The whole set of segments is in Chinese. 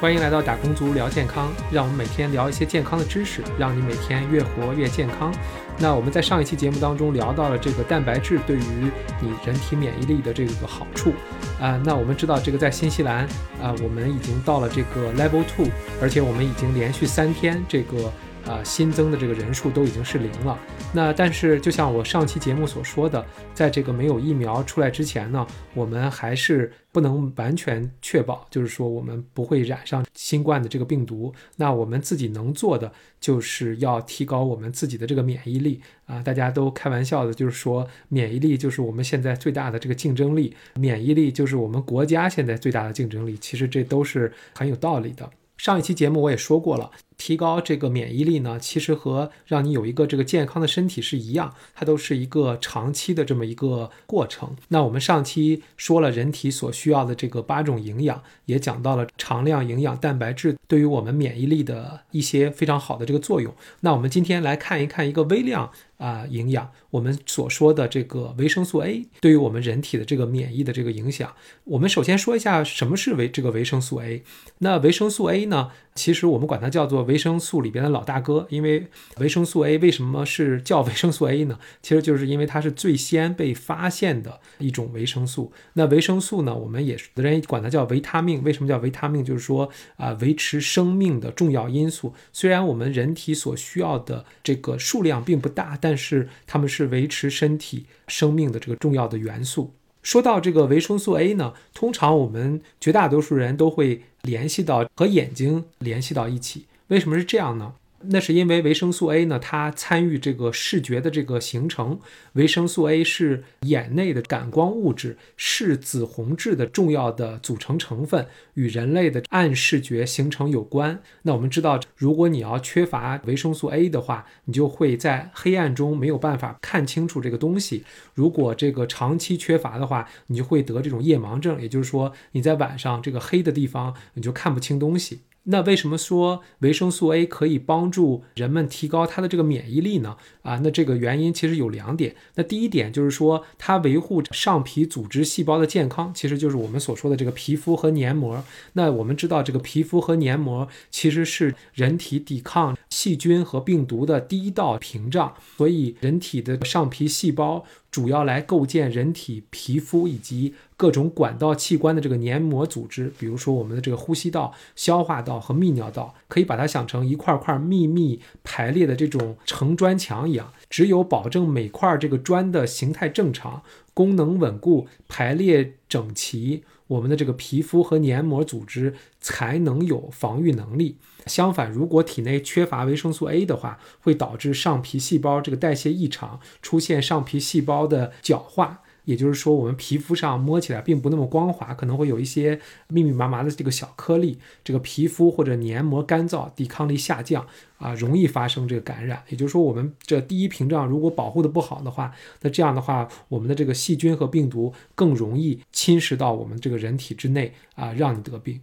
欢迎来到打工族聊健康，让我们每天聊一些健康的知识，让你每天越活越健康。那我们在上一期节目当中聊到了这个蛋白质对于你人体免疫力的这个好处啊。那我们知道这个在新西兰啊，我们已经到了这个 Level Two，而且我们已经连续三天这个。啊，新增的这个人数都已经是零了。那但是，就像我上期节目所说的，在这个没有疫苗出来之前呢，我们还是不能完全确保，就是说我们不会染上新冠的这个病毒。那我们自己能做的，就是要提高我们自己的这个免疫力啊。大家都开玩笑的，就是说免疫力就是我们现在最大的这个竞争力，免疫力就是我们国家现在最大的竞争力。其实这都是很有道理的。上一期节目我也说过了。提高这个免疫力呢，其实和让你有一个这个健康的身体是一样，它都是一个长期的这么一个过程。那我们上期说了人体所需要的这个八种营养，也讲到了常量营养蛋白质对于我们免疫力的一些非常好的这个作用。那我们今天来看一看一个微量啊营养，我们所说的这个维生素 A 对于我们人体的这个免疫的这个影响。我们首先说一下什么是维这个维生素 A。那维生素 A 呢，其实我们管它叫做维生素里边的老大哥，因为维生素 A 为什么是叫维生素 A 呢？其实就是因为它是最先被发现的一种维生素。那维生素呢，我们也是人管它叫维他命。为什么叫维他命？就是说啊，维持生命的重要因素。虽然我们人体所需要的这个数量并不大，但是它们是维持身体生命的这个重要的元素。说到这个维生素 A 呢，通常我们绝大多数人都会联系到和眼睛联系到一起。为什么是这样呢？那是因为维生素 A 呢，它参与这个视觉的这个形成。维生素 A 是眼内的感光物质，视紫红质的重要的组成成分，与人类的暗视觉形成有关。那我们知道，如果你要缺乏维生素 A 的话，你就会在黑暗中没有办法看清楚这个东西。如果这个长期缺乏的话，你就会得这种夜盲症，也就是说你在晚上这个黑的地方你就看不清东西。那为什么说维生素 A 可以帮助人们提高他的这个免疫力呢？啊，那这个原因其实有两点。那第一点就是说，它维护上皮组织细胞的健康，其实就是我们所说的这个皮肤和黏膜。那我们知道，这个皮肤和黏膜其实是人体抵抗细菌和病毒的第一道屏障，所以人体的上皮细胞。主要来构建人体皮肤以及各种管道器官的这个黏膜组织，比如说我们的这个呼吸道、消化道和泌尿道，可以把它想成一块块密密排列的这种成砖墙一样。只有保证每块这个砖的形态正常、功能稳固、排列整齐。我们的这个皮肤和黏膜组织才能有防御能力。相反，如果体内缺乏维生素 A 的话，会导致上皮细胞这个代谢异常，出现上皮细胞的角化。也就是说，我们皮肤上摸起来并不那么光滑，可能会有一些密密麻麻的这个小颗粒。这个皮肤或者黏膜干燥，抵抗力下降啊，容易发生这个感染。也就是说，我们这第一屏障如果保护的不好的话，那这样的话，我们的这个细菌和病毒更容易侵蚀到我们这个人体之内啊，让你得病。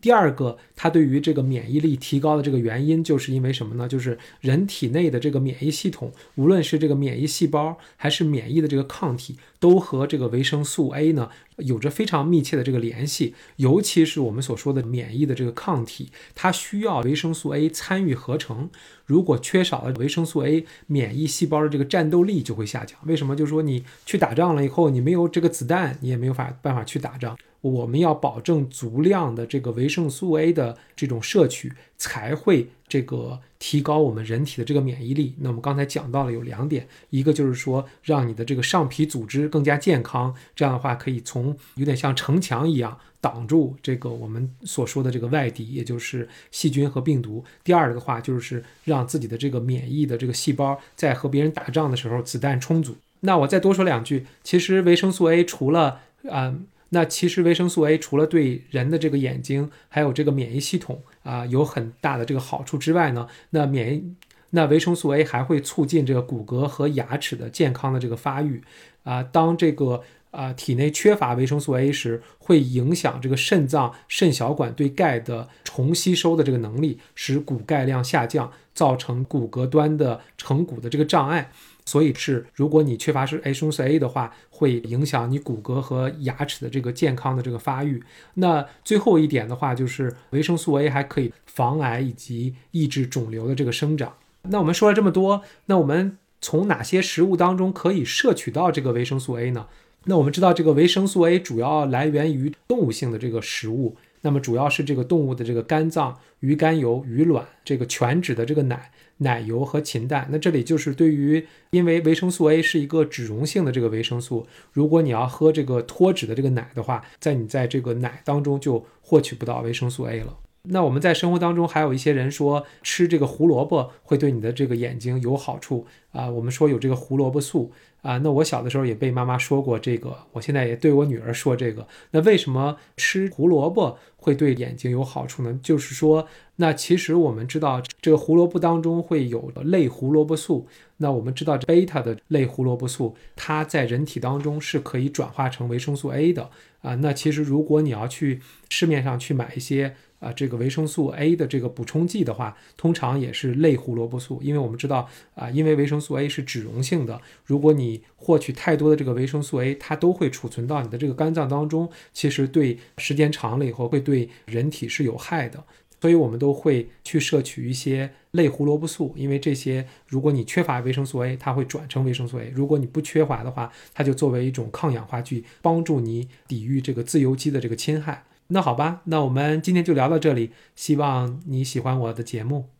第二个，它对于这个免疫力提高的这个原因，就是因为什么呢？就是人体内的这个免疫系统，无论是这个免疫细胞还是免疫的这个抗体，都和这个维生素 A 呢有着非常密切的这个联系。尤其是我们所说的免疫的这个抗体，它需要维生素 A 参与合成。如果缺少了维生素 A，免疫细胞的这个战斗力就会下降。为什么？就是说你去打仗了以后，你没有这个子弹，你也没有法办法去打仗。我们要保证足量的这个维生素 A 的这种摄取，才会这个提高我们人体的这个免疫力。那我们刚才讲到了有两点，一个就是说让你的这个上皮组织更加健康，这样的话可以从有点像城墙一样挡住这个我们所说的这个外敌，也就是细菌和病毒。第二的话就是让自己的这个免疫的这个细胞在和别人打仗的时候子弹充足。那我再多说两句，其实维生素 A 除了啊。那其实维生素 A 除了对人的这个眼睛还有这个免疫系统啊有很大的这个好处之外呢，那免疫那维生素 A 还会促进这个骨骼和牙齿的健康的这个发育啊。当这个啊体内缺乏维生素 A 时，会影响这个肾脏肾小管对钙的重吸收的这个能力，使骨钙量下降，造成骨骼端的成骨的这个障碍。所以是如果你缺乏是维生素 A 的话，会影响你骨骼和牙齿的这个健康的这个发育。那最后一点的话，就是维生素 A 还可以防癌以及抑制肿瘤的这个生长。那我们说了这么多，那我们从哪些食物当中可以摄取到这个维生素 A 呢？那我们知道这个维生素 A 主要来源于动物性的这个食物。那么主要是这个动物的这个肝脏、鱼肝油、鱼卵、这个全脂的这个奶、奶油和禽蛋。那这里就是对于，因为维生素 A 是一个脂溶性的这个维生素，如果你要喝这个脱脂的这个奶的话，在你在这个奶当中就获取不到维生素 A 了。那我们在生活当中还有一些人说吃这个胡萝卜会对你的这个眼睛有好处啊，我们说有这个胡萝卜素。啊，那我小的时候也被妈妈说过这个，我现在也对我女儿说这个。那为什么吃胡萝卜会对眼睛有好处呢？就是说，那其实我们知道，这个胡萝卜当中会有类胡萝卜素。那我们知道，贝塔的类胡萝卜素，它在人体当中是可以转化成维生素 A 的。啊，那其实如果你要去市面上去买一些。啊，这个维生素 A 的这个补充剂的话，通常也是类胡萝卜素，因为我们知道啊，因为维生素素 A 是脂溶性的，如果你获取太多的这个维生素 A，它都会储存到你的这个肝脏当中，其实对时间长了以后会对人体是有害的，所以我们都会去摄取一些类胡萝卜素，因为这些如果你缺乏维生素 A，它会转成维生素 A；如果你不缺乏的话，它就作为一种抗氧化剂，帮助你抵御这个自由基的这个侵害。那好吧，那我们今天就聊到这里，希望你喜欢我的节目。